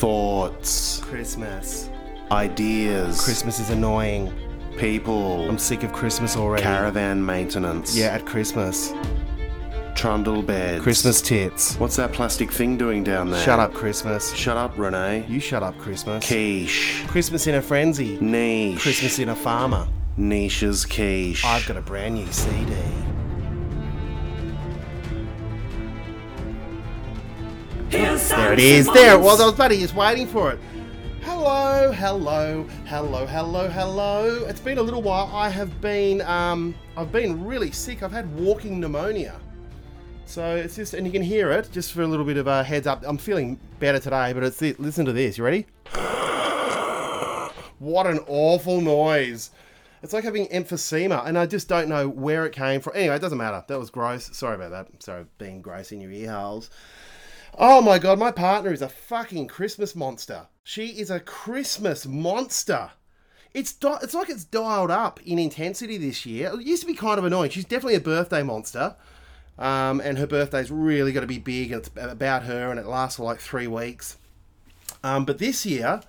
thoughts, Christmas. ideas, Christmas is annoying. people, I'm sick of Christmas already. caravan maintenance, Yeah, at Christmas. trundle beds. Christmas tits. What's that plastic thing doing down there? Shut up, Christmas. Shut up, Renee. You shut up, Christmas. Quiche. Christmas in a frenzy. Niche. Christmas in a farmer. Niche As Quiche. I've got a brand new CD. There it is. There it was. I was bloody just waiting for it. Hello, hello, hello, hello, hello. It's been a little while. I have been, um, I've been really sick. I've had walking pneumonia. So it's just, and you can hear it. Just for a little bit of a heads up, I'm feeling better today. But it's listen to this. You ready? What an awful noise. It's like having emphysema, and I just don't know where it came from. Anyway, it doesn't matter. That was gross. Sorry about that. Sorry being gross in your ear holes. Oh my god, my partner is a fucking Christmas monster. She is a Christmas monster. It's di- it's like it's dialed up in intensity this year. It used to be kind of annoying. She's definitely a birthday monster. Um, and her birthday's really got to be big. It's about her, and it lasts for like three weeks. Um, but this year,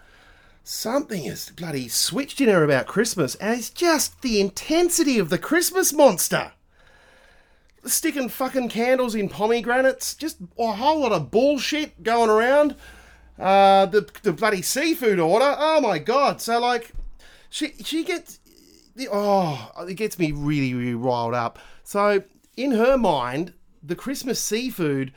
something has bloody switched in her about Christmas, and it's just the intensity of the Christmas monster. Sticking fucking candles in pomegranates, just a whole lot of bullshit going around. Uh, the the bloody seafood order. Oh my god! So like, she she gets the oh, it gets me really really riled up. So in her mind, the Christmas seafood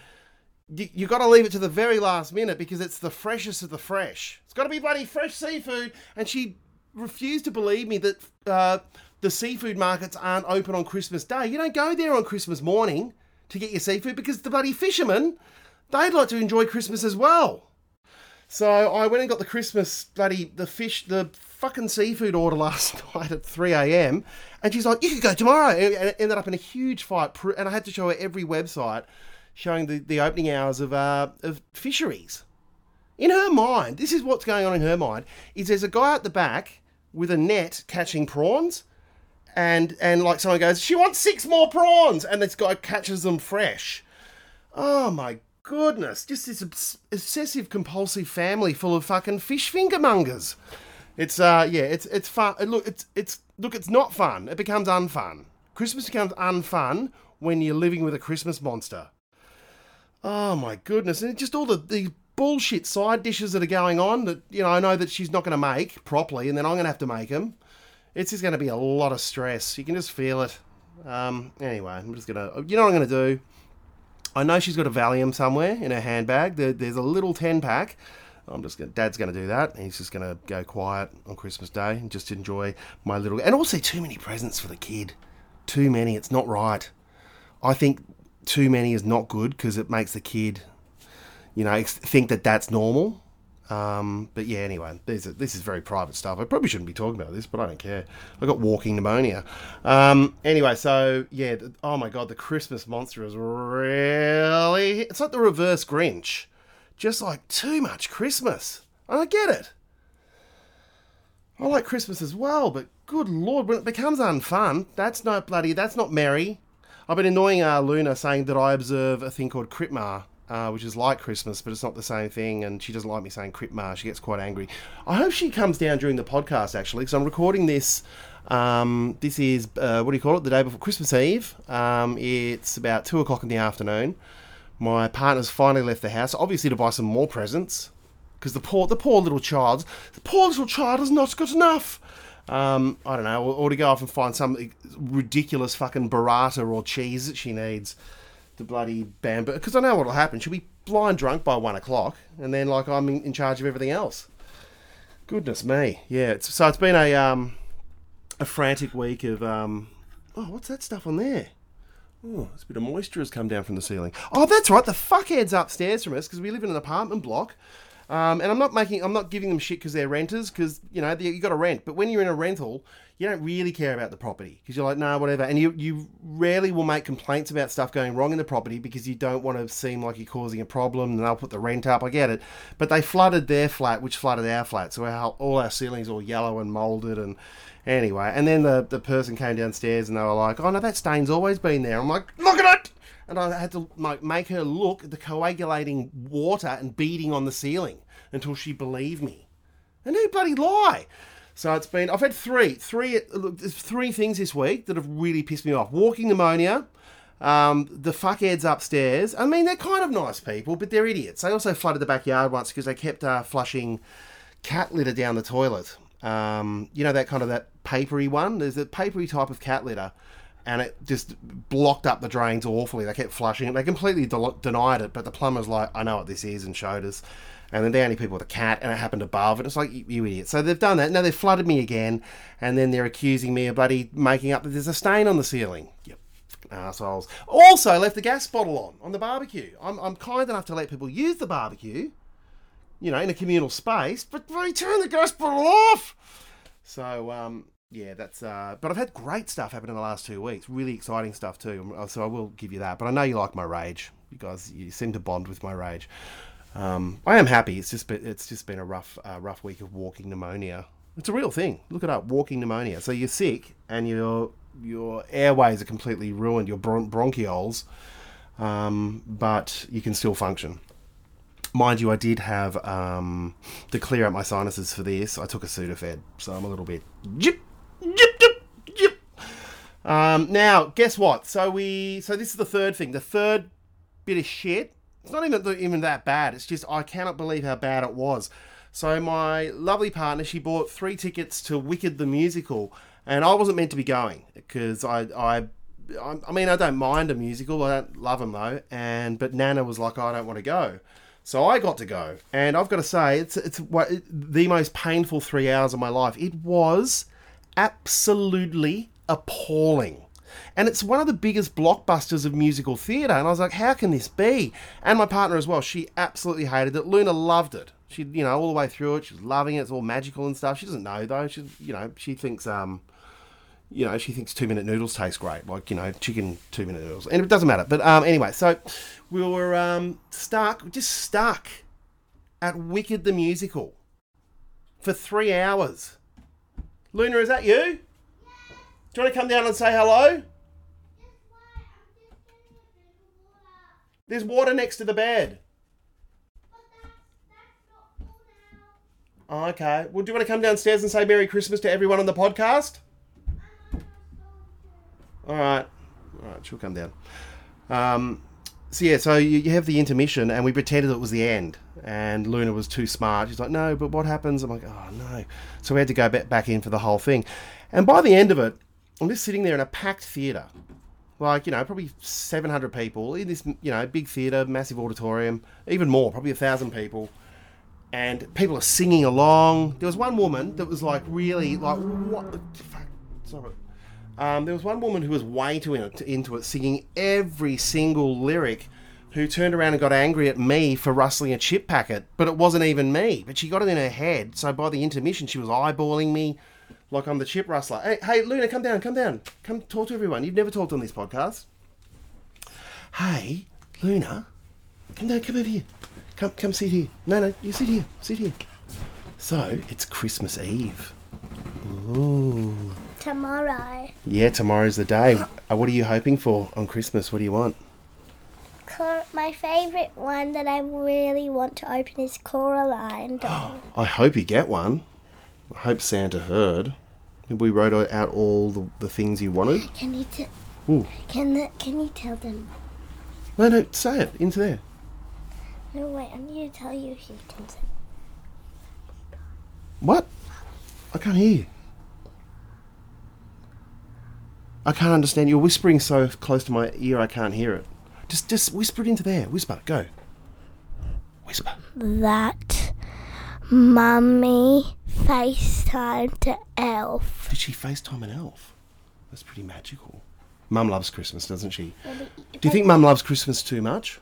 you, you got to leave it to the very last minute because it's the freshest of the fresh. It's got to be bloody fresh seafood. And she refused to believe me that uh, the seafood markets aren't open on Christmas Day. You don't go there on Christmas morning to get your seafood because the bloody fishermen, they'd like to enjoy Christmas as well. So I went and got the Christmas bloody the fish the fucking seafood order last night at 3 a.m. And she's like, "You could go tomorrow." And it ended up in a huge fight, and I had to show her every website showing the, the opening hours of uh, of fisheries. In her mind, this is what's going on in her mind. Is there's a guy at the back with a net catching prawns, and and like someone goes, "She wants six more prawns," and this guy catches them fresh. Oh my goodness! Just this obs- obsessive compulsive family full of fucking fish fingermongers. It's uh yeah, it's it's fun. Look, it's it's look, it's not fun. It becomes unfun. Christmas becomes unfun when you're living with a Christmas monster. Oh my goodness! And just all the the bullshit side dishes that are going on that you know I know that she's not going to make properly, and then I'm going to have to make them. It's just going to be a lot of stress. You can just feel it. Um, anyway, I'm just gonna. You know what I'm going to do? I know she's got a Valium somewhere in her handbag. There, there's a little ten pack. I'm just gonna, Dad's going to do that. He's just going to go quiet on Christmas Day and just enjoy my little. And also, too many presents for the kid. Too many. It's not right. I think too many is not good because it makes the kid, you know, think that that's normal. Um, but yeah, anyway, this is, very private stuff. I probably shouldn't be talking about this, but I don't care. I got walking pneumonia. Um, anyway, so yeah, oh my god, the Christmas monster is really. It's like the reverse Grinch. Just like too much Christmas. And I get it. I like Christmas as well, but good lord, when it becomes unfun, that's not bloody, that's not merry. I've been annoying uh, Luna saying that I observe a thing called Critmar, uh, which is like Christmas, but it's not the same thing, and she doesn't like me saying Critmar. She gets quite angry. I hope she comes down during the podcast, actually, because I'm recording this. Um, this is, uh, what do you call it, the day before Christmas Eve. Um, it's about 2 o'clock in the afternoon. My partner's finally left the house, obviously to buy some more presents, because the poor, the poor little child, the poor little child has not got enough. Um, I don't know, or, to go off and find some ridiculous fucking burrata or cheese that she needs to bloody bamboo. Because I know what'll happen. She'll be blind drunk by one o'clock, and then like I'm in, in charge of everything else. Goodness me, yeah. It's, so it's been a um, a frantic week of um, oh, what's that stuff on there? Oh, it's a bit of moisture has come down from the ceiling. Oh, that's right. The fuckheads upstairs from us because we live in an apartment block. Um, and I'm not making, I'm not giving them shit because they're renters, because you know you got to rent. But when you're in a rental, you don't really care about the property because you're like, nah, whatever. And you you rarely will make complaints about stuff going wrong in the property because you don't want to seem like you're causing a problem. And they'll put the rent up. I get it, but they flooded their flat, which flooded our flat, so our, all our ceilings all yellow and molded and. Anyway, and then the, the person came downstairs and they were like, "Oh no, that stain's always been there." I'm like, "Look at it! And I had to like, make her look at the coagulating water and beading on the ceiling until she believed me. And who bloody lie? So it's been. I've had three, three, look, three things this week that have really pissed me off. Walking pneumonia, um, the fuckheads upstairs. I mean, they're kind of nice people, but they're idiots. They also flooded the backyard once because they kept uh, flushing cat litter down the toilet. Um, you know that kind of that papery one. There's a papery type of cat litter, and it just blocked up the drains awfully. They kept flushing it. They completely de- denied it, but the plumber's like, "I know what this is," and showed us. And then the only people with a cat, and it happened above, and it's like, you, you idiot. So they've done that. Now they've flooded me again, and then they're accusing me of bloody making up that there's a stain on the ceiling. Yep. Assholes. Also, left the gas bottle on on the barbecue. I'm, I'm kind enough to let people use the barbecue, you know, in a communal space, but they turn the gas bottle off. So, um, yeah, that's. Uh, but I've had great stuff happen in the last two weeks. Really exciting stuff too. So I will give you that. But I know you like my rage. You guys, you seem to bond with my rage. Um, I am happy. It's just been, it's just been a rough, uh, rough week of walking pneumonia. It's a real thing. Look it up. Walking pneumonia. So you're sick and your your airways are completely ruined. Your bron- bronchioles, um, but you can still function. Mind you, I did have um, to clear out my sinuses for this. I took a Sudafed, so I'm a little bit jip. Um, now, guess what? So we, so this is the third thing. The third bit of shit. It's not even even that bad. It's just I cannot believe how bad it was. So my lovely partner, she bought three tickets to Wicked the musical, and I wasn't meant to be going because I I. I mean, I don't mind a musical. I don't love them though, and but Nana was like, I don't want to go. So I got to go, and I've got to say, it's it's the most painful three hours of my life. It was absolutely appalling, and it's one of the biggest blockbusters of musical theatre. And I was like, how can this be? And my partner as well. She absolutely hated it. Luna loved it. She, you know, all the way through it. She was loving it. It's all magical and stuff. She doesn't know though. She, you know, she thinks um you know, she thinks two minute noodles taste great, like you know, chicken two minute noodles, and it doesn't matter. But um, anyway, so we were um, stuck, just stuck at Wicked the musical for three hours. Luna, is that you? Do you want to come down and say hello? There's water next to the bed. Oh, okay. Well, do you want to come downstairs and say Merry Christmas to everyone on the podcast? All right, all right, she'll come down. Um, so yeah, so you, you have the intermission, and we pretended it was the end, and Luna was too smart. She's like, "No, but what happens?" I'm like, "Oh no!" So we had to go back back in for the whole thing, and by the end of it, I'm just sitting there in a packed theatre, like you know, probably 700 people in this you know big theatre, massive auditorium, even more, probably a thousand people. And people are singing along. There was one woman that was like really like what the fuck? Sorry. Um, there was one woman who was way too in- into it, singing every single lyric, who turned around and got angry at me for rustling a chip packet, but it wasn't even me. But she got it in her head, so by the intermission, she was eyeballing me like I'm the chip rustler. Hey, hey, Luna, come down, come down, come talk to everyone. You've never talked on this podcast. Hey, Luna, come down, come over here. Come, come sit here. No, no, you sit here, sit here. So it's Christmas Eve. Ooh. Tomorrow. Yeah, tomorrow's the day. Uh, what are you hoping for on Christmas? What do you want? My favourite one that I really want to open is Coraline doll. I hope you get one. I hope Santa heard. We wrote out all the, the things you wanted. Can you t- Ooh. can the, can you tell them? No, no, say it into there. No wait, I need to tell you you can say. What? I can't hear you. I can't understand. You're whispering so close to my ear, I can't hear it. Just, just whisper it into there. Whisper. Go. Whisper. That mummy FaceTime to Elf. Did she FaceTime an elf? That's pretty magical. Mum loves Christmas, doesn't she? But, Do you think Mum loves Christmas too much?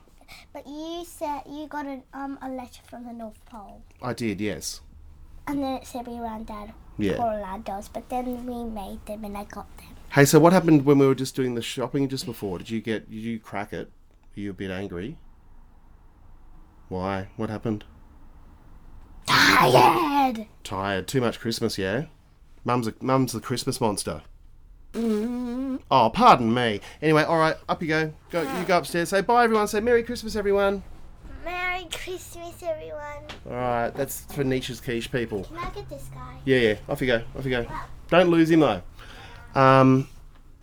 But you said you got a, um, a letter from the North Pole, I did, yes. and then it said we ran down Yeah. Coraline dolls. But then we made them, and I got them. Hey, so what happened when we were just doing the shopping just before? Did you get? Did you crack it? Were you a bit angry? Why? What happened? Tired. Tired. Too much Christmas, yeah. Mum's a mum's the Christmas monster. Oh, pardon me. Anyway, all right, up you go. Go, you go upstairs. Say bye, everyone. Say Merry Christmas, everyone. Merry Christmas, everyone. All right, that's for Niche As Quiche people. Can I get this guy? Yeah, yeah. Off you go. Off you go. Don't lose him though. Um.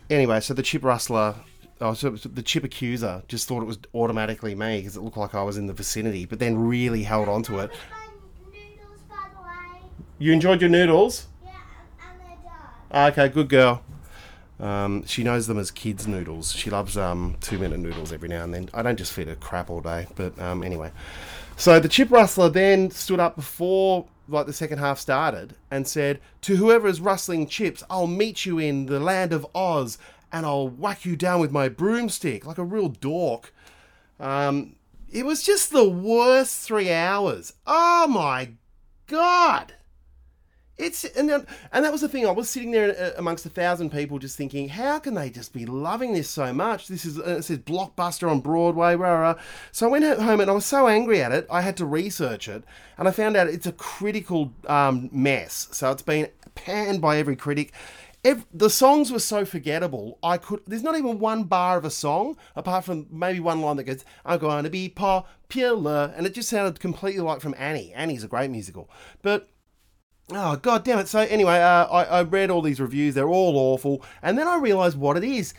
Anyway, so the chip rustler, oh, so the chip accuser, just thought it was automatically me because it looked like I was in the vicinity, but then really held on to it. My noodles, by the way. You enjoyed your noodles? Yeah, and they're done. Okay, good girl. Um, she knows them as kids' noodles. She loves um, two minute noodles every now and then. I don't just feed her crap all day, but um, anyway. So the chip rustler then stood up before like the second half started and said, "To whoever is rustling chips, I'll meet you in the land of Oz, and I'll whack you down with my broomstick like a real dork." Um, it was just the worst three hours. Oh my god! It's and then, and that was the thing. I was sitting there uh, amongst a thousand people, just thinking, how can they just be loving this so much? This is uh, it says blockbuster on Broadway, rah, rah. So I went home and I was so angry at it. I had to research it, and I found out it's a critical um, mess. So it's been panned by every critic. The songs were so forgettable. I could. There's not even one bar of a song apart from maybe one line that goes, "I'm going to be popular," and it just sounded completely like from Annie. Annie's a great musical, but Oh god damn it! So anyway, uh, I, I read all these reviews. They're all awful, and then I realised what it is.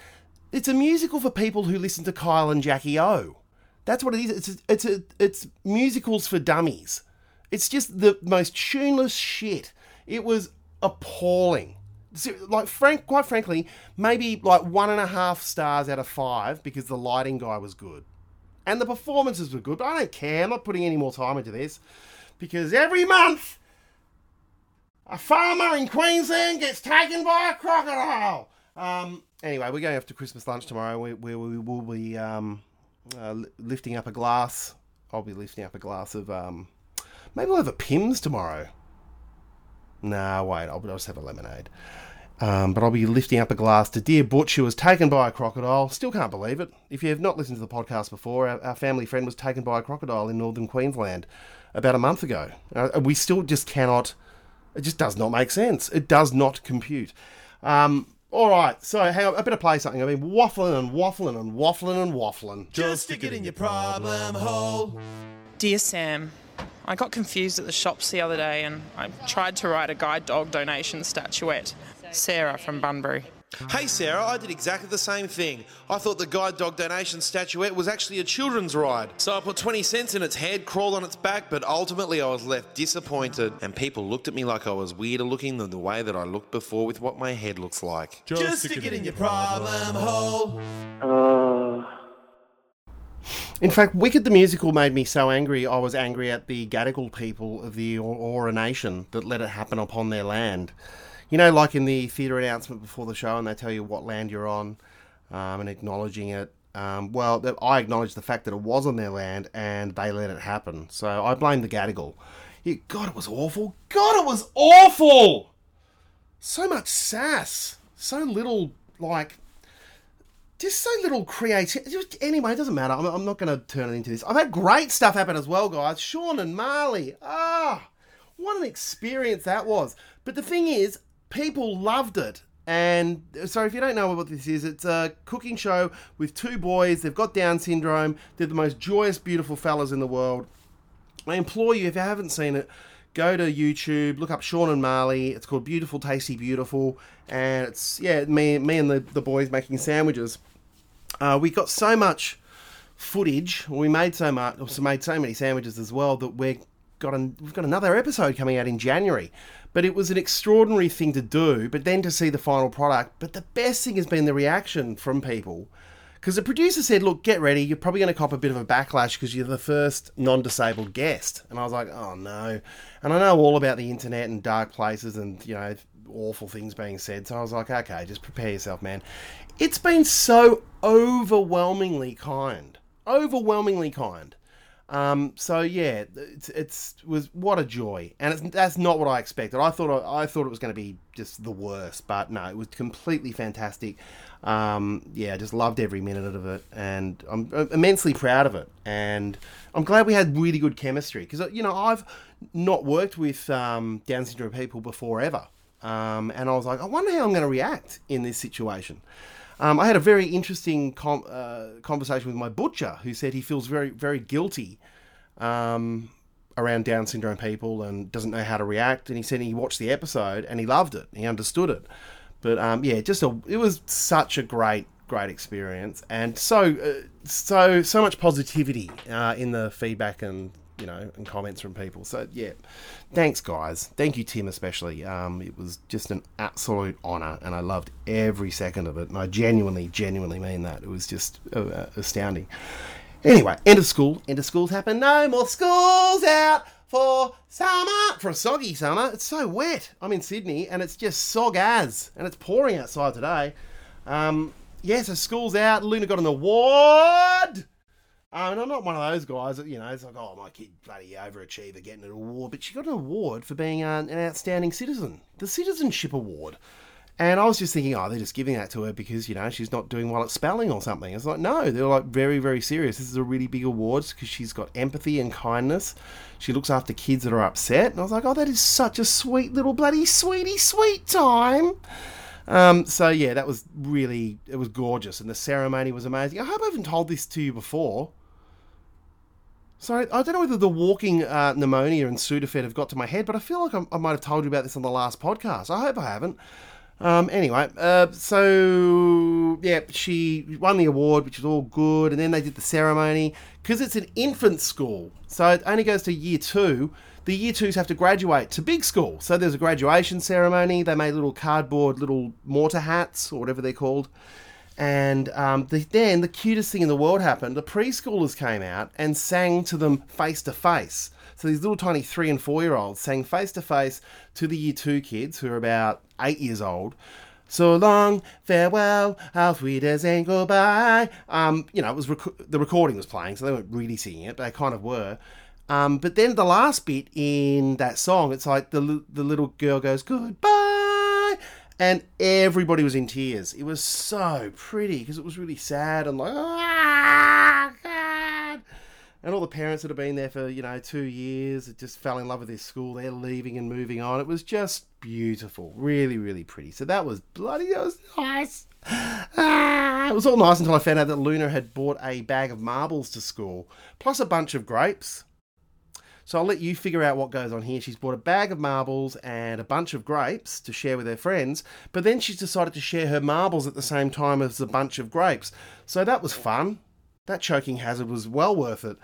It's a musical for people who listen to Kyle and Jackie O. That's what it is. It's it's a, it's musicals for dummies. It's just the most tuneless shit. It was appalling. Like frank, quite frankly, maybe like one and a half stars out of five because the lighting guy was good, and the performances were good. But I don't care. I'm not putting any more time into this because every month a farmer in Queensland gets taken by a crocodile. Um, anyway, we're going off to Christmas lunch tomorrow. where, we, we will be um, uh, lifting up a glass. I'll be lifting up a glass of. Um, maybe we'll have a Pimm's tomorrow. Nah, wait. I'll, I'll just have a lemonade. Um, but I'll be lifting up a glass to dear Butch, who was taken by a crocodile. Still can't believe it. If you have not listened to the podcast before, our, our family friend was taken by a crocodile in northern Queensland about a month ago. Uh, we still just cannot. It just does not make sense. It does not compute. Um, all right, so hang on, I better play something. I've been waffling and waffling and waffling and waffling. Just stick it in your problem hole. Dear Sam, I got confused at the shops the other day and I tried to write a guide dog donation statuette. Sarah from Bunbury. Hey Sarah, I did exactly the same thing. I thought the guide dog donation statuette was actually a children's ride. So I put 20 cents in its head, crawled on its back, but ultimately I was left disappointed. And people looked at me like I was weirder looking than the way that I looked before with what my head looks like. Just stick it in your problem hole. Uh. In fact, Wicked the Musical made me so angry, I was angry at the Gadigal people of the Eora Nation that let it happen upon their land. You know, like in the theatre announcement before the show, and they tell you what land you're on um, and acknowledging it. Um, well, I acknowledged the fact that it was on their land and they let it happen. So I blame the Gadigal. God, it was awful. God, it was awful! So much sass. So little, like, just so little creativity. Anyway, it doesn't matter. I'm, I'm not going to turn it into this. I've had great stuff happen as well, guys. Sean and Marley. Ah, what an experience that was. But the thing is, people loved it. And so, if you don't know what this is, it's a cooking show with two boys. They've got Down syndrome. They're the most joyous, beautiful fellas in the world. I implore you, if you haven't seen it, go to YouTube, look up Sean and Marley. It's called Beautiful, Tasty, Beautiful, and it's yeah, me, me and the, the boys making sandwiches. Uh, we got so much footage. We made so much, also made so many sandwiches as well that we're got an, we've got another episode coming out in January. But it was an extraordinary thing to do. But then to see the final product. But the best thing has been the reaction from people. Because the producer said, "Look, get ready. You're probably going to cop a bit of a backlash because you're the first non-disabled guest." And I was like, "Oh no!" And I know all about the internet and dark places and you know awful things being said. So I was like, "Okay, just prepare yourself, man." It's been so overwhelmingly kind, overwhelmingly kind. Um, so yeah, it's, it's was what a joy, and it's, that's not what I expected. I thought I, thought it was going to be just the worst, but no, it was completely fantastic. Um, yeah, I just loved every minute of it, and I'm immensely proud of it. And I'm glad we had really good chemistry because you know I've not worked with um, Down syndrome people before ever. um, and I was like, I wonder how I'm going to react in this situation. Um, I had a very interesting com- uh, conversation with my butcher, who said he feels very, very guilty um, around Down syndrome people and doesn't know how to react. And he said he watched the episode and he loved it, he understood it. But um, yeah, just a, it was such a great, great experience, and so, uh, so, so much positivity uh, in the feedback and you know and comments from people. So yeah, thanks guys, thank you Tim especially. Um, it was just an absolute honour, and I loved every second of it, and I genuinely, genuinely mean that. It was just uh, astounding. Anyway, end of school. End of school's happened. No more schools out for summer. For a soggy summer. It's so wet. I'm in Sydney and it's just sog as. And it's pouring outside today. Um, yeah, so school's out. Luna got an award. Um, and I'm not one of those guys that, you know, it's like, oh, my kid, bloody overachiever, getting an award. But she got an award for being uh, an outstanding citizen. The Citizenship Award. And I was just thinking, oh, they're just giving that to her because, you know, she's not doing well at spelling or something. It's like, no, they're like very, very serious. This is a really big award because she's got empathy and kindness. She looks after kids that are upset. And I was like, oh, that is such a sweet little bloody sweetie sweet time. Um, so, yeah, that was really, it was gorgeous. And the ceremony was amazing. I hope I haven't told this to you before. Sorry, I don't know whether the walking uh, pneumonia and Sudafed have got to my head, but I feel like I, I might have told you about this on the last podcast. I hope I haven't. Um, anyway, uh, so yeah, she won the award, which is all good, and then they did the ceremony because it's an infant school, so it only goes to year two. The year twos have to graduate to big school, so there's a graduation ceremony. They made little cardboard, little mortar hats or whatever they're called, and um, the, then the cutest thing in the world happened. The preschoolers came out and sang to them face to face. So these little tiny three and four year olds sang face to face to the year two kids who are about eight years old. So long, farewell, auf Wiedersehen, goodbye. Um, you know, it was rec- the recording was playing, so they weren't really singing it, but they kind of were. Um, but then the last bit in that song, it's like the the little girl goes goodbye, and everybody was in tears. It was so pretty because it was really sad and like ah, God. And all the parents that have been there for you know two years just fell in love with this school they're leaving and moving on. It was just beautiful. Really really pretty. So that was bloody that was nice. Ah, it was all nice until i found out that luna had bought a bag of marbles to school plus a bunch of grapes so I'll let you figure out what goes on here. She's bought a bag of marbles and a bunch of grapes to share with her friends, but then she's decided to share her marbles at the same time as a bunch of grapes. So that was fun that choking hazard was well worth it.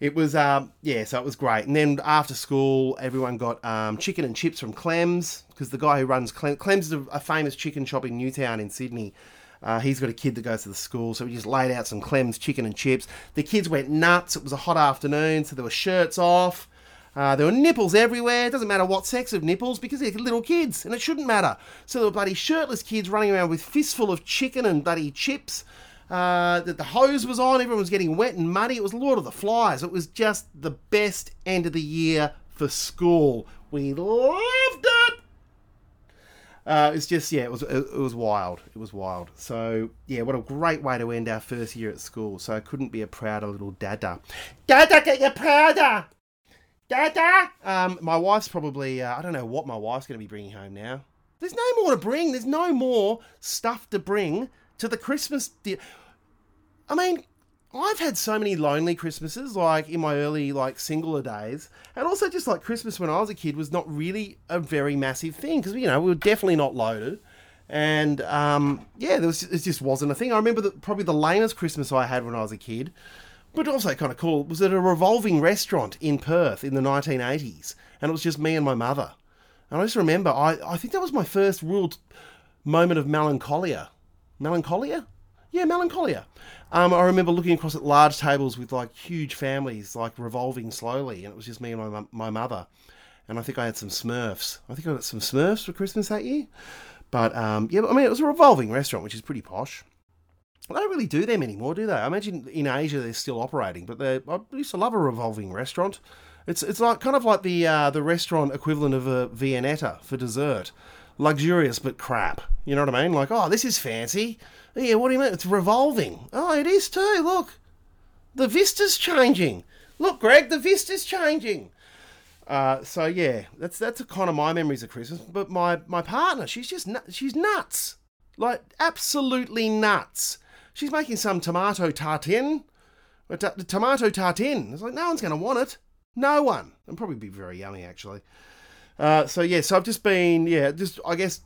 It was, um, yeah, so it was great. And then after school, everyone got um, chicken and chips from Clem's because the guy who runs Clem, Clem's is a, a, famous chicken shop in Newtown in Sydney. Uh, he's got a kid that goes to the school, so we just laid out some Clem's chicken and chips. The kids went nuts. It was a hot afternoon, so there were shirts off. Uh, there were nipples everywhere. It doesn't matter what sex of nipples because they're little kids, and it shouldn't matter. So there were bloody shirtless kids running around with fistful of chicken and bloody chips. Uh, that the hose was on, everyone was getting wet and muddy. It was Lord of the Flies. It was just the best end of the year for school. We loved it. Uh, it's just yeah, it was it, was wild. It was wild. So yeah, what a great way to end our first year at school. So I couldn't be a prouder little dada. Dada, get your prouder. Um, my wife's probably uh, I don't know what my wife's going to be bringing home now. There's no more to bring. There's no more stuff to bring to the Christmas. I mean, I've had so many lonely Christmases, like in my early like singular days, and also just like Christmas when I was a kid was not really a very massive thing because you know we were definitely not loaded, and um, yeah, there was it just wasn't a thing. I remember that probably the lamest Christmas I had when I was a kid, but also kind of cool was at a revolving restaurant in Perth in the 1980s, and it was just me and my mother, and I just remember I I think that was my first real t- moment of melancholia, melancholia, yeah, melancholia. Um, I remember looking across at large tables with like huge families, like revolving slowly, and it was just me and my my mother. And I think I had some Smurfs. I think I got some Smurfs for Christmas that year. But um, yeah, I mean, it was a revolving restaurant, which is pretty posh. They don't really do them anymore, do they? I imagine in Asia they're still operating, but they I used to love a revolving restaurant. It's it's like kind of like the uh, the restaurant equivalent of a Viennetta for dessert, luxurious but crap. You know what I mean? Like, oh, this is fancy. Yeah, what do you mean? It's revolving. Oh, it is too. Look, the vista's changing. Look, Greg, the vista's changing. Uh, so yeah, that's that's kind of my memories of Christmas. But my my partner, she's just nu- she's nuts, like absolutely nuts. She's making some tomato tartine, t- tomato tartine. It's like no one's going to want it. No one. And probably be very yummy actually. Uh, so yeah, so I've just been yeah, just I guess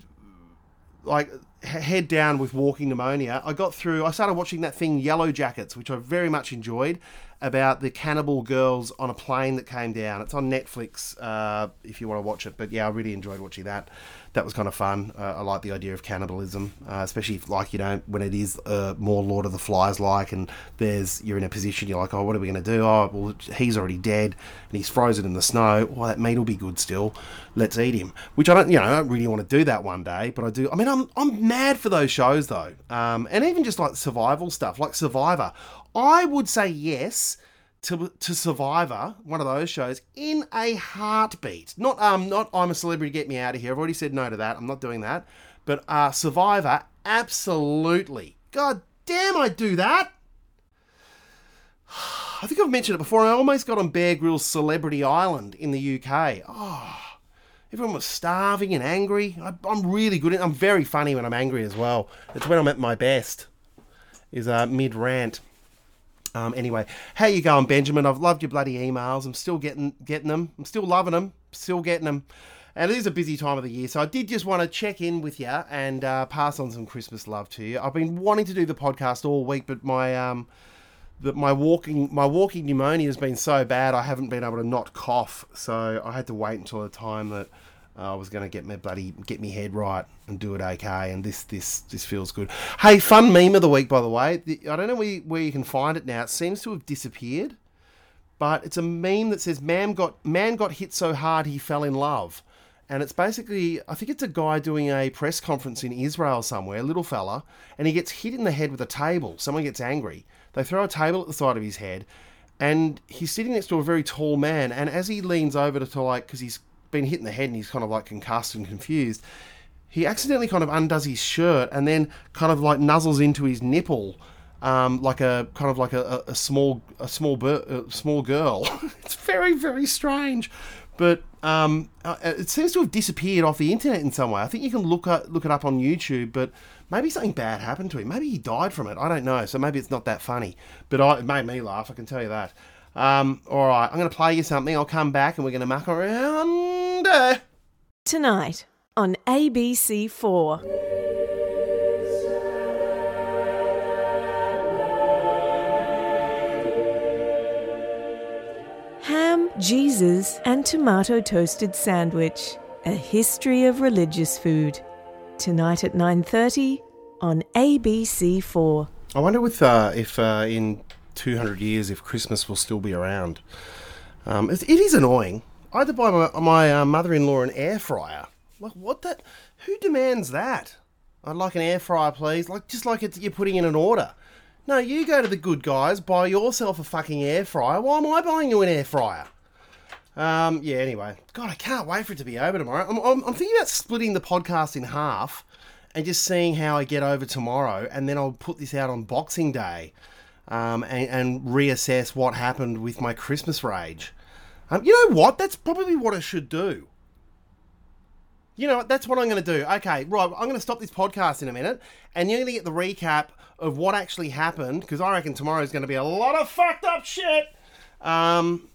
like head down with walking pneumonia. I got through. I started watching that thing Yellowjackets, which I very much enjoyed, about the cannibal girls on a plane that came down. It's on Netflix uh, if you want to watch it. But yeah, I really enjoyed watching that. That was kind of fun. Uh, I like the idea of cannibalism, uh, especially if, like you know when it is uh, more Lord of the Flies like, and there's you're in a position you're like, oh, what are we going to do? Oh, well, he's already dead and he's frozen in the snow. Well, that meat will be good still. Let's eat him. Which I don't, you know, I don't really want to do that one day, but I do. I mean, I'm I'm mad for those shows though, um, and even just like survival stuff, like Survivor. I would say yes to, to Survivor, one of those shows, in a heartbeat. Not um, not I'm a celebrity, get me out of here. I've already said no to that. I'm not doing that. But uh, Survivor, absolutely. God damn, I'd do that. I think I've mentioned it before. I almost got on Bear Grylls Celebrity Island in the UK. Oh, everyone was starving and angry. I, I'm really good. At, I'm very funny when I'm angry as well. It's when I'm at my best. Is uh, mid rant. Um, anyway, how you going, Benjamin? I've loved your bloody emails. I'm still getting getting them. I'm still loving them. Still getting them. And it is a busy time of the year, so I did just want to check in with you and uh, pass on some Christmas love to you. I've been wanting to do the podcast all week, but my um, that my walking my walking pneumonia has been so bad I haven't been able to not cough. So I had to wait until the time that I was going to get my bloody get me head right and do it okay. And this this this feels good. Hey, fun meme of the week by the way. I don't know where you, where you can find it now. It seems to have disappeared, but it's a meme that says "Man got man got hit so hard he fell in love." And it's basically, I think it's a guy doing a press conference in Israel somewhere, little fella, and he gets hit in the head with a table. Someone gets angry. They throw a table at the side of his head, and he's sitting next to a very tall man. And as he leans over to like, because he's been hit in the head and he's kind of like concussed and confused, he accidentally kind of undoes his shirt and then kind of like nuzzles into his nipple. Um, like a kind of like a, a, small a small a small girl. it's very very strange, but um, uh, it seems to have disappeared off the internet in some way. I think you can look up, look it up on YouTube, but maybe something bad happened to him. Maybe he died from it. I don't know. So maybe it's not that funny. But I, it made me laugh. I can tell you that. Um, all right, I'm going to play you something. I'll come back and we're going to muck around. Tonight on ABC4. Ham, Jesus, and tomato toasted sandwich. A history of religious food. Tonight at 9:30 on ABC4. I wonder with uh, if uh, in 200 years if Christmas will still be around. Um, it, it is annoying. I had to buy my, my uh, mother-in-law an air fryer. Like what that? Who demands that? I'd like an air fryer, please. Like just like it's, you're putting in an order. No, you go to the good guys, buy yourself a fucking air fryer. Why am I buying you an air fryer? Um, yeah, anyway. God, I can't wait for it to be over tomorrow. I'm, I'm, I'm thinking about splitting the podcast in half and just seeing how I get over tomorrow, and then I'll put this out on Boxing Day um, and, and reassess what happened with my Christmas rage. Um, you know what? That's probably what I should do. You know what? That's what I'm going to do. Okay, right. I'm going to stop this podcast in a minute, and you're going to get the recap of what actually happened because I reckon tomorrow's going to be a lot of fucked up shit. Um,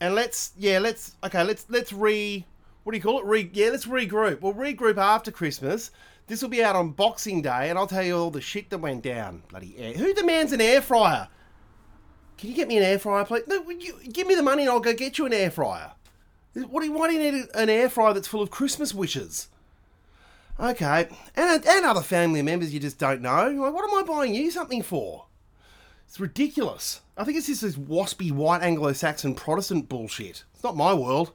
and let's yeah, let's okay, let's let's re what do you call it? Re yeah, let's regroup. We'll regroup after Christmas. This will be out on Boxing Day, and I'll tell you all the shit that went down. Bloody air. Who demands an air fryer? Can you get me an air fryer, please? No, you, give me the money, and I'll go get you an air fryer. What do you, why do you need an air fryer that's full of Christmas wishes? Okay, and and other family members you just don't know. Like, what am I buying you something for? It's ridiculous. I think it's just this waspy white Anglo-Saxon Protestant bullshit. It's not my world.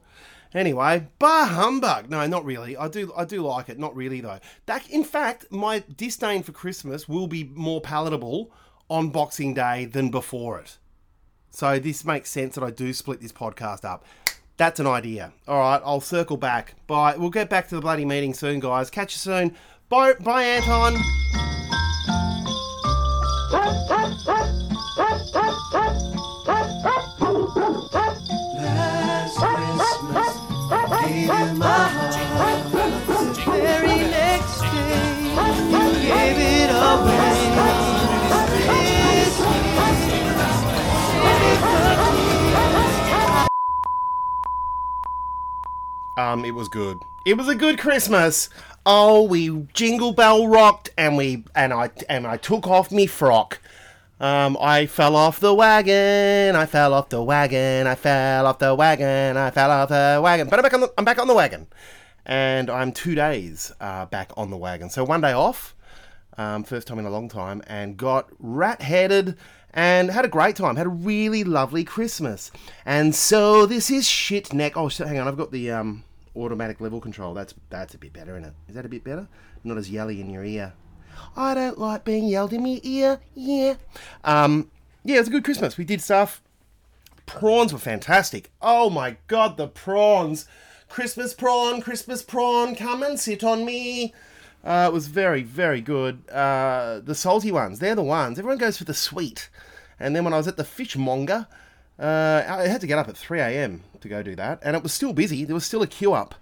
Anyway, bah humbug. No, not really. I do I do like it. Not really though. That in fact, my disdain for Christmas will be more palatable on Boxing Day than before it. So this makes sense that I do split this podcast up. That's an idea. All right, I'll circle back. Bye. We'll get back to the bloody meeting soon, guys. Catch you soon. Bye, bye, Anton. Last Christmas. in my heart. Um, it was good. It was a good Christmas. Oh, we jingle bell rocked, and we and I and I took off me frock. Um, I fell off the wagon. I fell off the wagon. I fell off the wagon. I fell off the wagon. But I'm back on the I'm back on the wagon, and I'm two days uh, back on the wagon. So one day off, um, first time in a long time, and got rat headed and had a great time. Had a really lovely Christmas. And so this is shit neck. Oh, hang on, I've got the um, automatic level control. That's that's a bit better, isn't it? Is that a bit better? Not as yelly in your ear. I don't like being yelled in my ear. Yeah. Um, yeah, it was a good Christmas. We did stuff. Prawns were fantastic. Oh my god, the prawns! Christmas prawn, Christmas prawn, come and sit on me. Uh, it was very, very good. Uh, the salty ones, they're the ones. Everyone goes for the sweet. And then when I was at the fishmonger, uh, I had to get up at 3 a.m. to go do that. And it was still busy. There was still a queue up.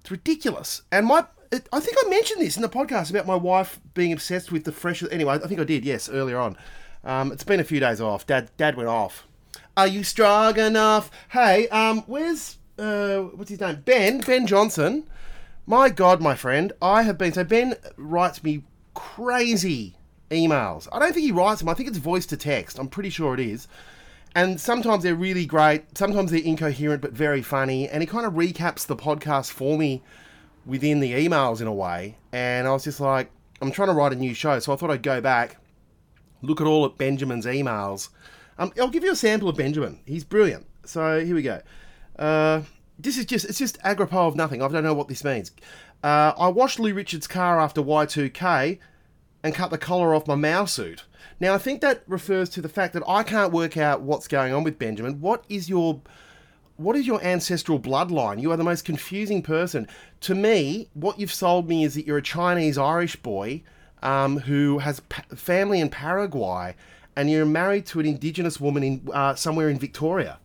It's ridiculous. And my, it, I think I mentioned this in the podcast about my wife being obsessed with the fresh. Anyway, I think I did, yes, earlier on. Um, it's been a few days off. Dad, Dad went off. Are you strong enough? Hey, um, where's uh, what's his name? Ben, Ben Johnson. My God, my friend, I have been so Ben writes me crazy emails. I don't think he writes them. I think it's voice to text. I'm pretty sure it is. And sometimes they're really great. Sometimes they're incoherent but very funny. And he kind of recaps the podcast for me within the emails in a way. And I was just like, I'm trying to write a new show, so I thought I'd go back, look at all of Benjamin's emails. Um, I'll give you a sample of Benjamin. He's brilliant. So here we go. Uh, this is just it's just apropos of nothing. I don't know what this means. Uh, I washed Lou Richard's car after Y2K and cut the collar off my mouse suit. Now I think that refers to the fact that I can't work out what's going on with Benjamin. What is your what is your ancestral bloodline? You are the most confusing person. To me, what you've sold me is that you're a Chinese Irish boy um, who has pa- family in Paraguay, and you're married to an indigenous woman in uh, somewhere in Victoria.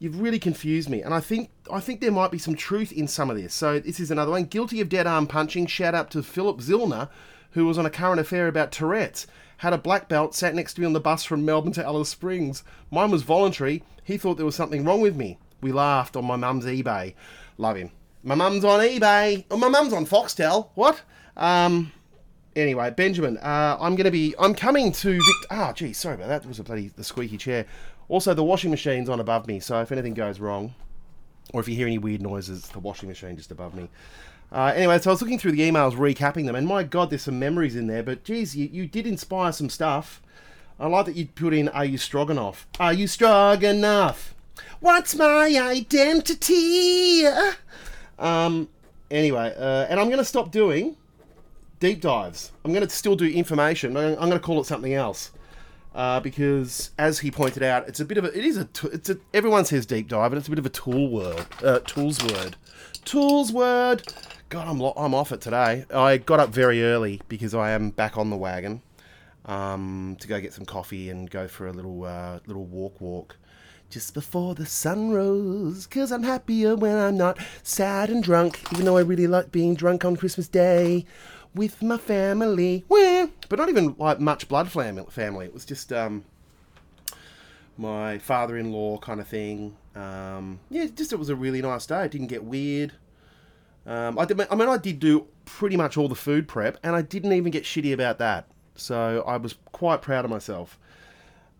You've really confused me, and I think I think there might be some truth in some of this. So this is another one. Guilty of dead arm punching. Shout out to Philip Zillner, who was on a current affair about Tourette's. Had a black belt, sat next to me on the bus from Melbourne to Alice Springs. Mine was voluntary. He thought there was something wrong with me. We laughed on my mum's eBay. Love him. My mum's on eBay. Oh, my mum's on Foxtel. What? Um. Anyway, Benjamin, uh, I'm going to be. I'm coming to. Vic- ah, gee, sorry about that. That was a bloody the squeaky chair. Also, the washing machine's on above me, so if anything goes wrong, or if you hear any weird noises, the washing machine just above me. Uh, anyway, so I was looking through the emails, recapping them, and my God, there's some memories in there. But geez, you, you did inspire some stuff. I like that you put in "Are you Stroganoff?" Are you strong enough? What's my identity? Um. Anyway, uh, and I'm going to stop doing deep dives. I'm going to still do information. I'm going to call it something else. Uh, because, as he pointed out, it's a bit of a. It is a. It's a. Everyone says deep dive, but it's a bit of a tool word. Uh, tools word. Tools word. God, I'm lo- I'm off it today. I got up very early because I am back on the wagon, um, to go get some coffee and go for a little uh, little walk walk, just before the sun rose. Cause I'm happier when I'm not sad and drunk, even though I really like being drunk on Christmas Day with my family. Wah. But not even like much blood fam- family. It was just um, my father-in-law kind of thing. Um, yeah, just it was a really nice day. It didn't get weird. Um, I, did, I mean, I did do pretty much all the food prep, and I didn't even get shitty about that. So I was quite proud of myself.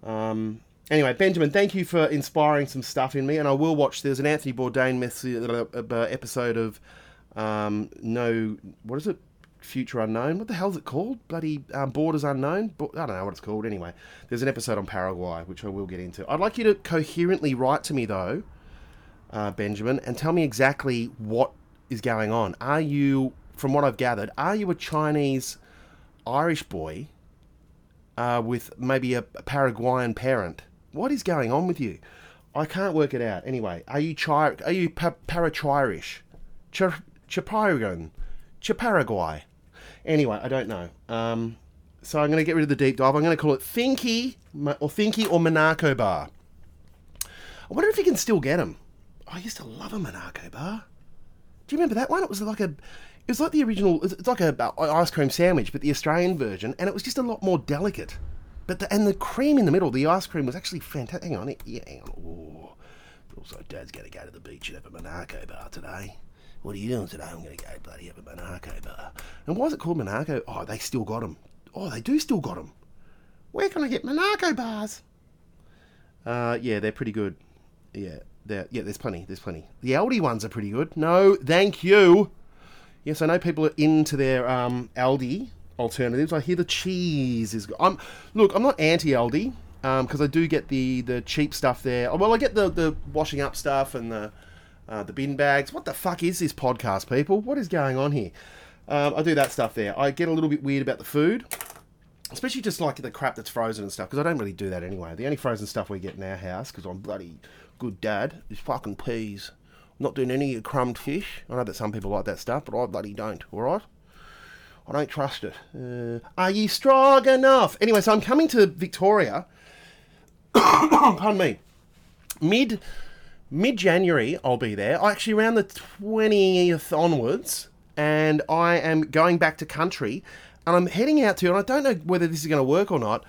Um, anyway, Benjamin, thank you for inspiring some stuff in me, and I will watch. There's an Anthony Bourdain mess- uh, uh, episode of um, No, what is it? Future Unknown. What the hell is it called? Bloody um, Borders Unknown. Bo- I don't know what it's called. Anyway, there's an episode on Paraguay which I will get into. I'd like you to coherently write to me though, uh, Benjamin, and tell me exactly what is going on. Are you, from what I've gathered, are you a Chinese Irish boy uh, with maybe a, a Paraguayan parent? What is going on with you? I can't work it out. Anyway, are you chi- Are you pa- Paraguayish? Ch-? Chiparaguay? Anyway, I don't know. Um, so I'm going to get rid of the deep dive. I'm going to call it Thinky or Thinky or Monaco Bar. I wonder if you can still get them. I used to love a Monaco Bar. Do you remember that one? It was like a, it was like the original. It's like a, ice cream sandwich, but the Australian version, and it was just a lot more delicate. But the, and the cream in the middle, the ice cream was actually fantastic. Hang on, yeah, hang on. But also, Dad's to go to the beach and have a Monaco bar today. What are you doing today? I'm to go bloody have a Monaco bar. And why is it called Monaco? Oh, they still got them. Oh, they do still got them. Where can I get Monaco bars? Uh, yeah, they're pretty good. Yeah, they're, yeah, there's plenty. There's plenty. The Aldi ones are pretty good. No, thank you. Yes, I know people are into their um, Aldi alternatives. I hear the cheese is. good. I'm look. I'm not anti Aldi because I do get the the cheap stuff there. Oh, Well, I get the the washing up stuff and the uh, the bin bags. What the fuck is this podcast, people? What is going on here? Um, I do that stuff there. I get a little bit weird about the food, especially just like the crap that's frozen and stuff. Because I don't really do that anyway. The only frozen stuff we get in our house, because I'm bloody good dad, is fucking peas. I'm not doing any crumbed fish. I know that some people like that stuff, but I bloody don't. All right. I don't trust it. Uh, are you strong enough? Anyway, so I'm coming to Victoria. Pardon me. Mid mid January, I'll be there. I Actually, around the twentieth onwards, and I am going back to country, and I'm heading out to. And I don't know whether this is going to work or not.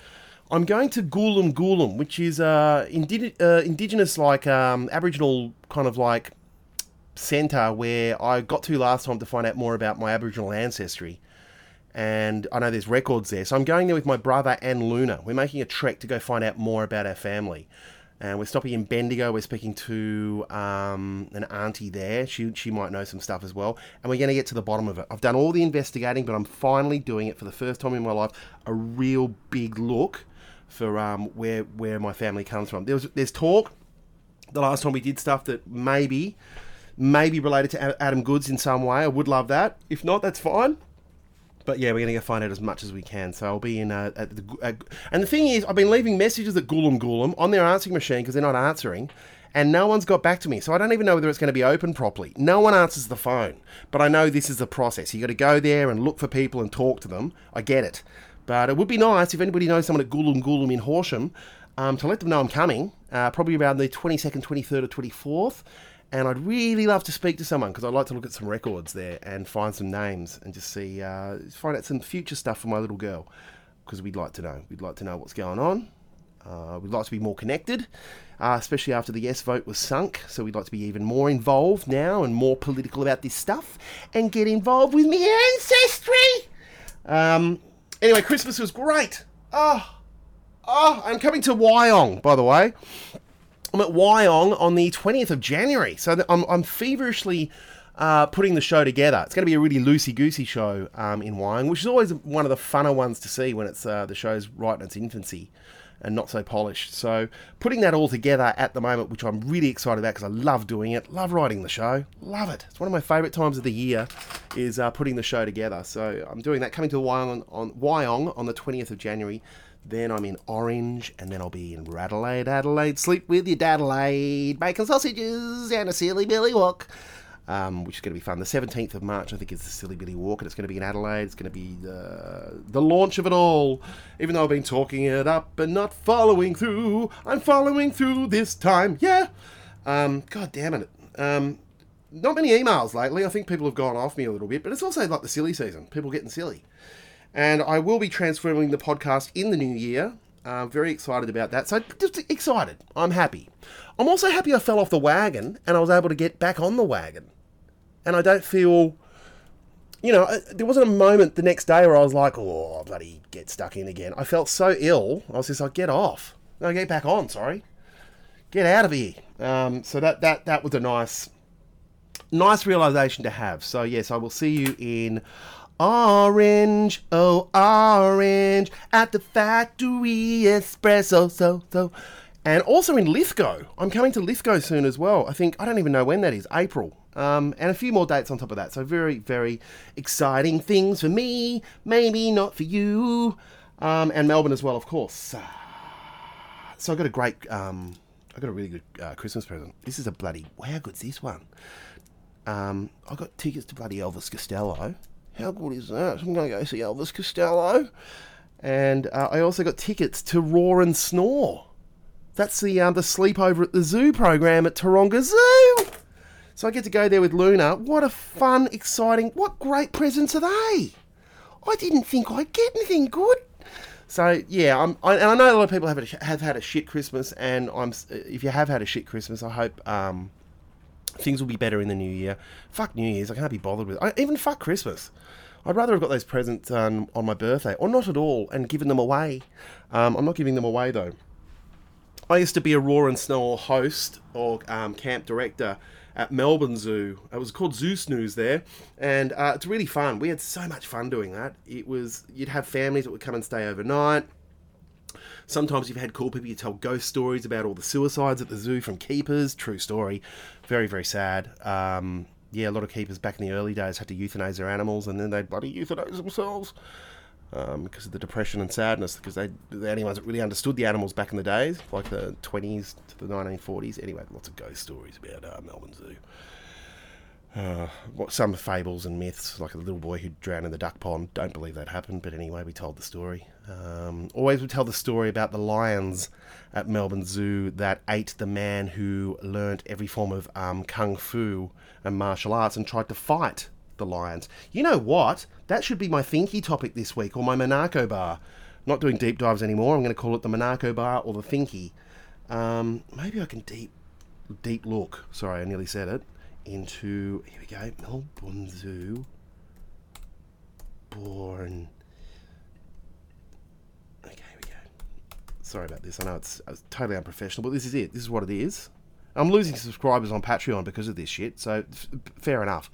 I'm going to Goolum Goolum, which is uh, indi- uh, indigenous, like um, Aboriginal kind of like centre where I got to last time to find out more about my Aboriginal ancestry. And I know there's records there. So I'm going there with my brother and Luna. We're making a trek to go find out more about our family. And we're stopping in Bendigo. We're speaking to um, an auntie there. She, she might know some stuff as well. And we're going to get to the bottom of it. I've done all the investigating, but I'm finally doing it for the first time in my life. A real big look for um, where where my family comes from. There was there's talk the last time we did stuff that maybe maybe related to Adam Goodes in some way. I would love that. If not, that's fine. But yeah, we're going to find out as much as we can. So I'll be in uh, at the. And the thing is, I've been leaving messages at Goolum Goolum on their answering machine because they're not answering, and no one's got back to me. So I don't even know whether it's going to be open properly. No one answers the phone, but I know this is the process. You got to go there and look for people and talk to them. I get it, but it would be nice if anybody knows someone at Goolum Goolum in Horsham um, to let them know I'm coming. Uh, probably around the 22nd, 23rd, or 24th. And I'd really love to speak to someone because I'd like to look at some records there and find some names and just see, uh, find out some future stuff for my little girl because we'd like to know. We'd like to know what's going on. Uh, we'd like to be more connected, uh, especially after the yes vote was sunk. So we'd like to be even more involved now and more political about this stuff and get involved with my ancestry. Um, anyway, Christmas was great. Oh, oh, I'm coming to Wyong, by the way. I'm at Wyong on the 20th of January. So I'm, I'm feverishly uh, putting the show together. It's going to be a really loosey goosey show um, in Wyong, which is always one of the funner ones to see when it's uh, the show's right in its infancy and not so polished. So putting that all together at the moment, which I'm really excited about because I love doing it, love writing the show, love it. It's one of my favourite times of the year is uh, putting the show together. So I'm doing that, coming to Wyong on, Wyong on the 20th of January. Then I'm in Orange, and then I'll be in Radelaide, Adelaide, sleep with your Dadelaide, bacon sausages, and a silly billy walk, um, which is going to be fun. The 17th of March, I think, is the Silly Billy Walk, and it's going to be in Adelaide. It's going to be the, the launch of it all. Even though I've been talking it up and not following through, I'm following through this time, yeah. Um, God damn it. Um, not many emails lately. I think people have gone off me a little bit, but it's also like the silly season. People getting silly. And I will be transforming the podcast in the new year. Uh, very excited about that. So just excited. I'm happy. I'm also happy I fell off the wagon and I was able to get back on the wagon. And I don't feel, you know, uh, there wasn't a moment the next day where I was like, oh, bloody get stuck in again. I felt so ill. I was just like, get off. No, get back on. Sorry, get out of here. Um, so that that that was a nice, nice realization to have. So yes, I will see you in Orange, oh orange, at the factory espresso, so so, and also in Lithgow. I'm coming to Lithgow soon as well. I think I don't even know when that is. April. Um, and a few more dates on top of that. So very, very exciting things for me. Maybe not for you. Um, and Melbourne as well, of course. Uh, so I got a great, um, I got a really good uh, Christmas present. This is a bloody. Wow, how good's this one? Um, I got tickets to bloody Elvis Costello. How good is that? I'm going to go see Elvis Costello. And uh, I also got tickets to Roar and Snore. That's the um, the sleepover at the zoo program at Taronga Zoo. So I get to go there with Luna. What a fun, exciting, what great presents are they? I didn't think I'd get anything good. So yeah, I'm, I, and I know a lot of people have have had a shit Christmas, and I'm if you have had a shit Christmas, I hope um, things will be better in the new year. Fuck New Year's, I can't be bothered with. I, even fuck Christmas. I'd rather have got those presents um, on my birthday, or not at all, and given them away. Um, I'm not giving them away though. I used to be a Roar and Snore host or um, camp director at Melbourne Zoo. It was called Zoo Snooze there, and uh, it's really fun. We had so much fun doing that. It was you'd have families that would come and stay overnight. Sometimes you've had cool people you tell ghost stories about all the suicides at the zoo from keepers. True story, very very sad. Um, yeah, a lot of keepers back in the early days had to euthanize their animals, and then they'd bloody euthanize themselves um, because of the depression and sadness. Because they the only ones that really understood the animals back in the days, like the twenties to the nineteen forties. Anyway, lots of ghost stories about uh, Melbourne Zoo. Uh, what some fables and myths, like a little boy who drowned in the duck pond. Don't believe that happened, but anyway, we told the story. Um, always would tell the story about the lions at Melbourne Zoo that ate the man who learnt every form of um, kung fu and martial arts and tried to fight the lions. You know what? That should be my thinky topic this week, or my Monaco bar. Not doing deep dives anymore. I'm going to call it the Monaco bar or the thinky. Um, maybe I can deep deep look. Sorry, I nearly said it. Into here we go, Melbourne Zoo. Born. Okay, here we go. Sorry about this. I know it's, it's totally unprofessional, but this is it. This is what it is. I'm losing subscribers on Patreon because of this shit, so f- fair enough.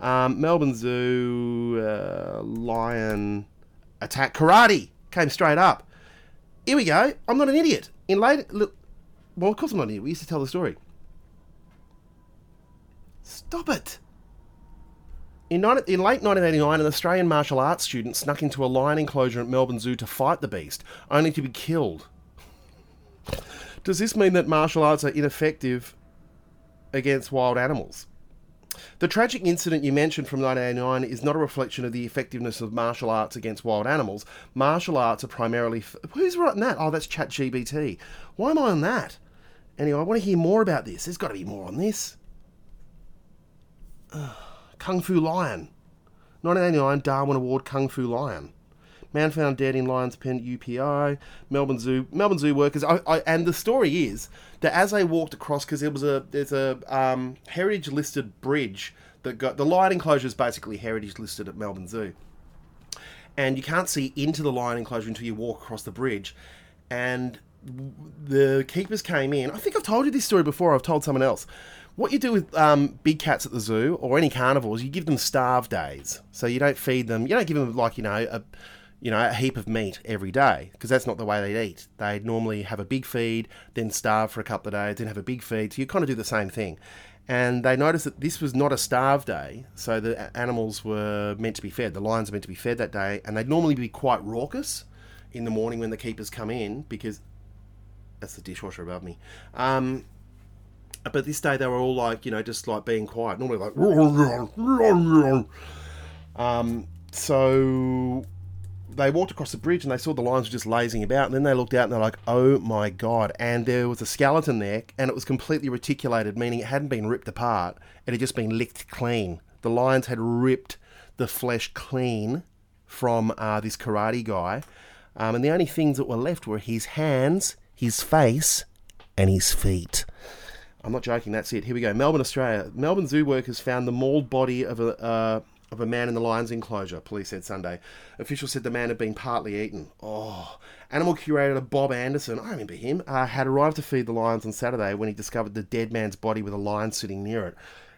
Um, Melbourne Zoo uh, lion attack karate came straight up. Here we go. I'm not an idiot. In late, look, well, of course I'm not an idiot. We used to tell the story. Stop it. In, 19, in late 1989, an Australian martial arts student snuck into a lion enclosure at Melbourne Zoo to fight the beast, only to be killed. Does this mean that martial arts are ineffective against wild animals? The tragic incident you mentioned from 1989 is not a reflection of the effectiveness of martial arts against wild animals. Martial arts are primarily. F- Who's writing that? Oh, that's ChatGPT. Why am I on that? Anyway, I want to hear more about this. There's got to be more on this. Kung Fu Lion. 1989 Darwin Award Kung Fu Lion. Man found dead in Lion's Pen UPI. Melbourne Zoo. Melbourne Zoo workers. I, I, and the story is that as they walked across, because there was a there's a um, heritage listed bridge that got the lion enclosure is basically heritage listed at Melbourne Zoo, and you can't see into the lion enclosure until you walk across the bridge, and the keepers came in. I think I've told you this story before. I've told someone else. What you do with um, big cats at the zoo or any carnivores, you give them starve days. So you don't feed them. You don't give them like you know a you know a heap of meat every day because that's not the way they eat. They'd normally have a big feed, then starve for a couple of days, then have a big feed. So you kind of do the same thing. And they noticed that this was not a starve day, so the animals were meant to be fed. The lions were meant to be fed that day, and they'd normally be quite raucous in the morning when the keepers come in because that's the dishwasher above me. Um, but this day they were all like, you know, just like being quiet. Normally like, um, so they walked across the bridge and they saw the lions were just lazing about. And then they looked out and they're like, oh my god! And there was a skeleton there, and it was completely reticulated, meaning it hadn't been ripped apart. It had just been licked clean. The lions had ripped the flesh clean from uh, this karate guy, um, and the only things that were left were his hands, his face, and his feet. I'm not joking. That's it. Here we go. Melbourne, Australia. Melbourne zoo workers found the mauled body of a uh, of a man in the lion's enclosure. Police said Sunday. Officials said the man had been partly eaten. Oh, animal curator Bob Anderson, I remember him, uh, had arrived to feed the lions on Saturday when he discovered the dead man's body with a lion sitting near it.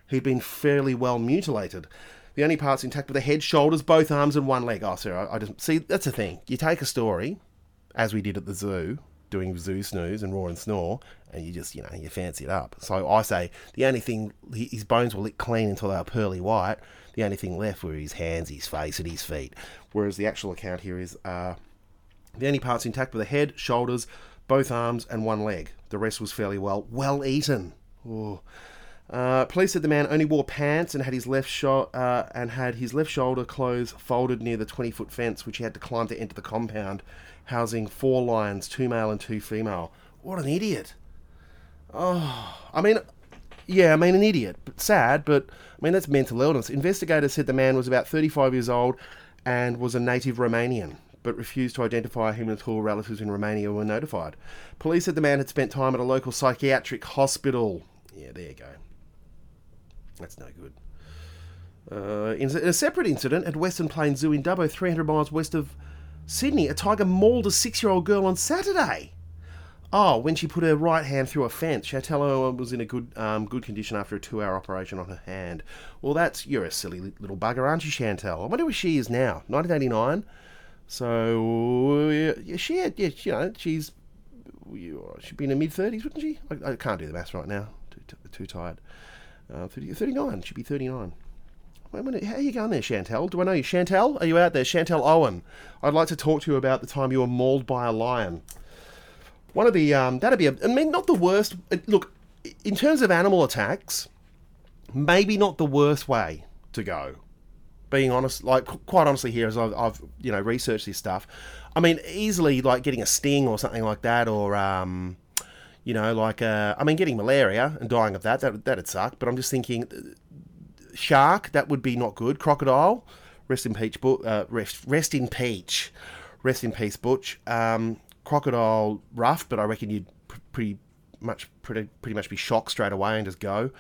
He'd been fairly well mutilated. The only parts intact were the head, shoulders, both arms, and one leg. Oh, sir, I, I just see. That's the thing. You take a story, as we did at the zoo, doing zoo snooze and roar and snore, and you just, you know, you fancy it up. So I say the only thing, his bones were licked clean until they were pearly white. The only thing left were his hands, his face, and his feet. Whereas the actual account here is uh, the only parts intact were the head, shoulders, both arms, and one leg. The rest was fairly well, well eaten. Ooh. Uh, police said the man only wore pants and had his left sho- uh, and had his left shoulder clothes folded near the 20 foot fence, which he had to climb to enter the compound, housing four lions, two male and two female. What an idiot! Oh, I mean, Yeah, I mean, an idiot. But sad, but I mean, that's mental illness. Investigators said the man was about 35 years old and was a native Romanian, but refused to identify him until relatives in Romania were notified. Police said the man had spent time at a local psychiatric hospital. Yeah, there you go. That's no good. Uh, in a separate incident at Western Plains Zoo in Dubbo, 300 miles west of Sydney, a tiger mauled a six year old girl on Saturday. Oh, when she put her right hand through a fence, Chatello was in a good um, good condition after a two hour operation on her hand. Well, that's you're a silly little bugger, aren't you, Chantel? I wonder where she is now. 1989. So she had, yeah, you know, she's she'd be in her mid 30s, wouldn't she? I, I can't do the maths right now. Too, too, too tired. Uh, 30, 39. She'd be 39. How are you going there, Chantel? Do I know you? Chantel? Are you out there? Chantel Owen. I'd like to talk to you about the time you were mauled by a lion. One of the, um, that'd be, a, I mean, not the worst. uh, Look, in terms of animal attacks, maybe not the worst way to go. Being honest, like quite honestly, here as I've, I've you know researched this stuff, I mean easily like getting a sting or something like that, or um, you know like uh, I mean getting malaria and dying of that that that'd suck. But I'm just thinking, shark that would be not good. Crocodile, rest in peach, uh, rest rest in peach, rest in peace, Butch. Um, crocodile rough, but I reckon you'd pr- pretty much pretty pretty much be shocked straight away and just go.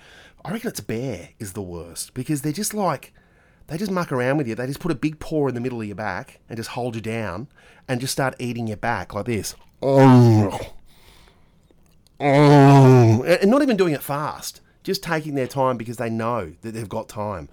I reckon it's bear is the worst because they're just like they just muck around with you. They just put a big paw in the middle of your back and just hold you down and just start eating your back like this. Oh. Oh. And not even doing it fast, just taking their time because they know that they've got time.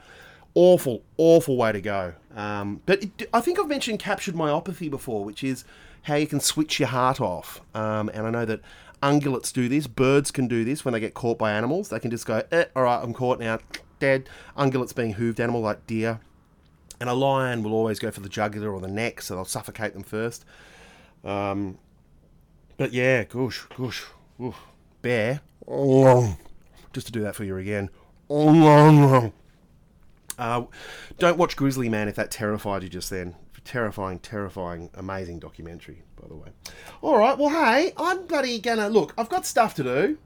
Awful, awful way to go. Um, but it, I think I've mentioned captured myopathy before, which is how you can switch your heart off. Um, and I know that ungulates do this, birds can do this when they get caught by animals. They can just go, eh, all right, I'm caught now, dead. Ungulates being hooved animal like deer. And a lion will always go for the jugular or the neck, so they'll suffocate them first. Um, but yeah, goosh, goosh, oof. bear. Just to do that for you again. Uh, don't watch Grizzly Man if that terrified you just then. Terrifying, terrifying, amazing documentary, by the way. All right, well, hey, I'm bloody gonna look. I've got stuff to do.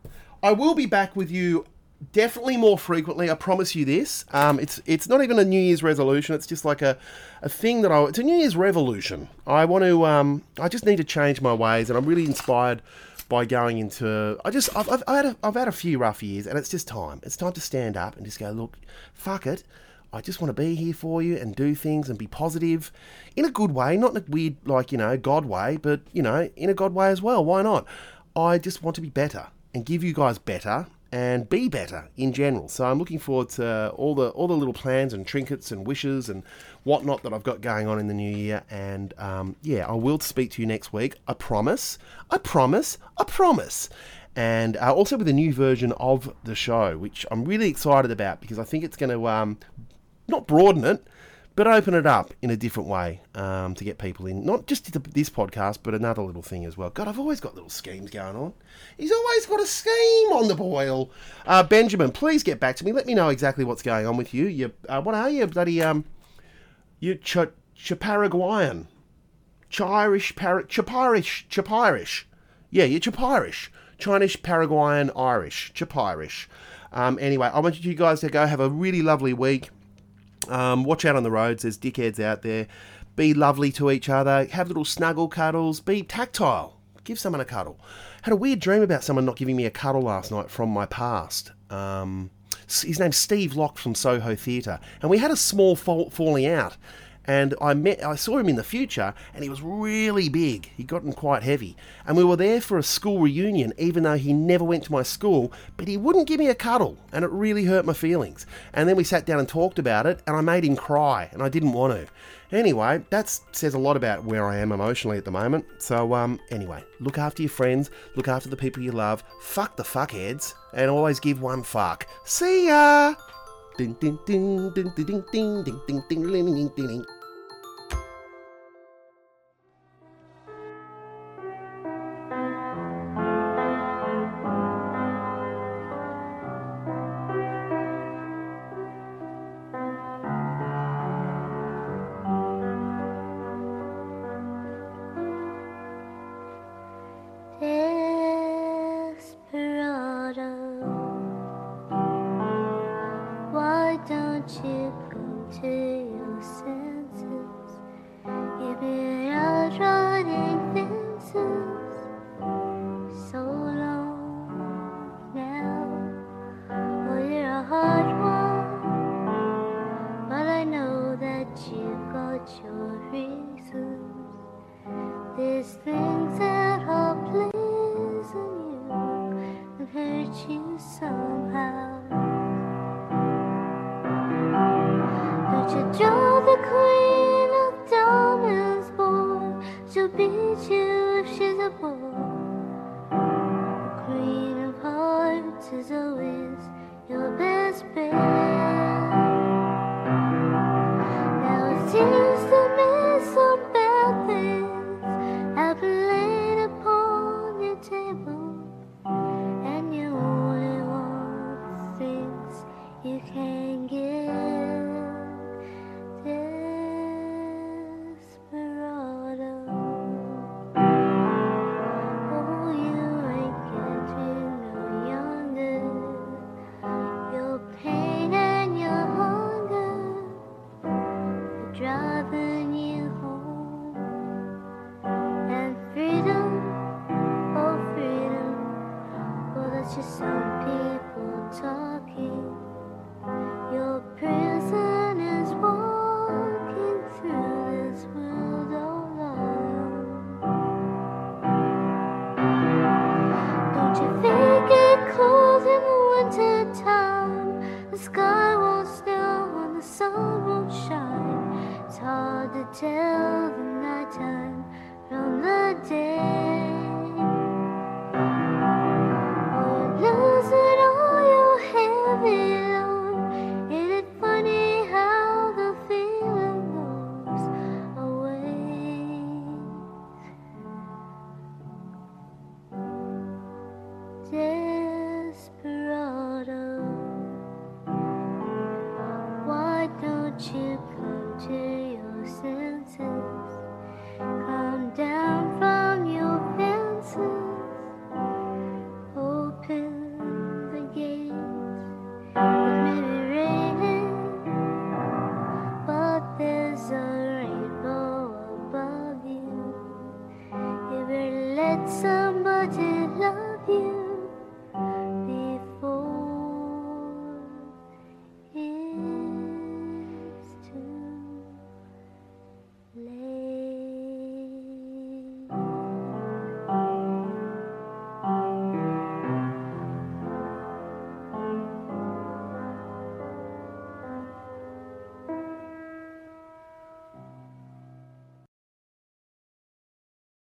I will be back with you definitely more frequently. I promise you this. Um, it's it's not even a New Year's resolution. It's just like a, a thing that I. It's a New Year's revolution. I want to. Um, I just need to change my ways, and I'm really inspired by going into. I just. I've, I've, I had a, I've had a few rough years, and it's just time. It's time to stand up and just go. Look, fuck it. I just want to be here for you and do things and be positive in a good way, not in a weird, like, you know, God way, but, you know, in a God way as well. Why not? I just want to be better and give you guys better and be better in general. So I'm looking forward to all the all the little plans and trinkets and wishes and whatnot that I've got going on in the new year. And um, yeah, I will speak to you next week. I promise. I promise. I promise. And uh, also with a new version of the show, which I'm really excited about because I think it's going to um, not broaden it, but open it up in a different way um, to get people in. Not just this podcast, but another little thing as well. God, I've always got little schemes going on. He's always got a scheme on the boil. Uh, Benjamin, please get back to me. Let me know exactly what's going on with you. You, uh, what are you, bloody um, you Ch- Chiparaguayan, Chirish, Par- Chipirish, Chipirish. Yeah, you're Chipirish. Chinese, Paraguayan, Irish, Chipirish. Um, anyway, I want you guys to go have a really lovely week. Um, watch out on the roads. There's dickheads out there. Be lovely to each other. Have little snuggle cuddles. Be tactile. Give someone a cuddle. Had a weird dream about someone not giving me a cuddle last night from my past. Um, his name's Steve Locke from Soho Theatre, and we had a small fall- falling out. And I met, I saw him in the future, and he was really big. He'd gotten quite heavy, and we were there for a school reunion, even though he never went to my school. But he wouldn't give me a cuddle, and it really hurt my feelings. And then we sat down and talked about it, and I made him cry, and I didn't want to. Anyway, that says a lot about where I am emotionally at the moment. So, um, anyway, look after your friends, look after the people you love, fuck the fuckheads, and always give one fuck. See ya! Ding ding ding ding ding ding ding ding ding ding ding ding tell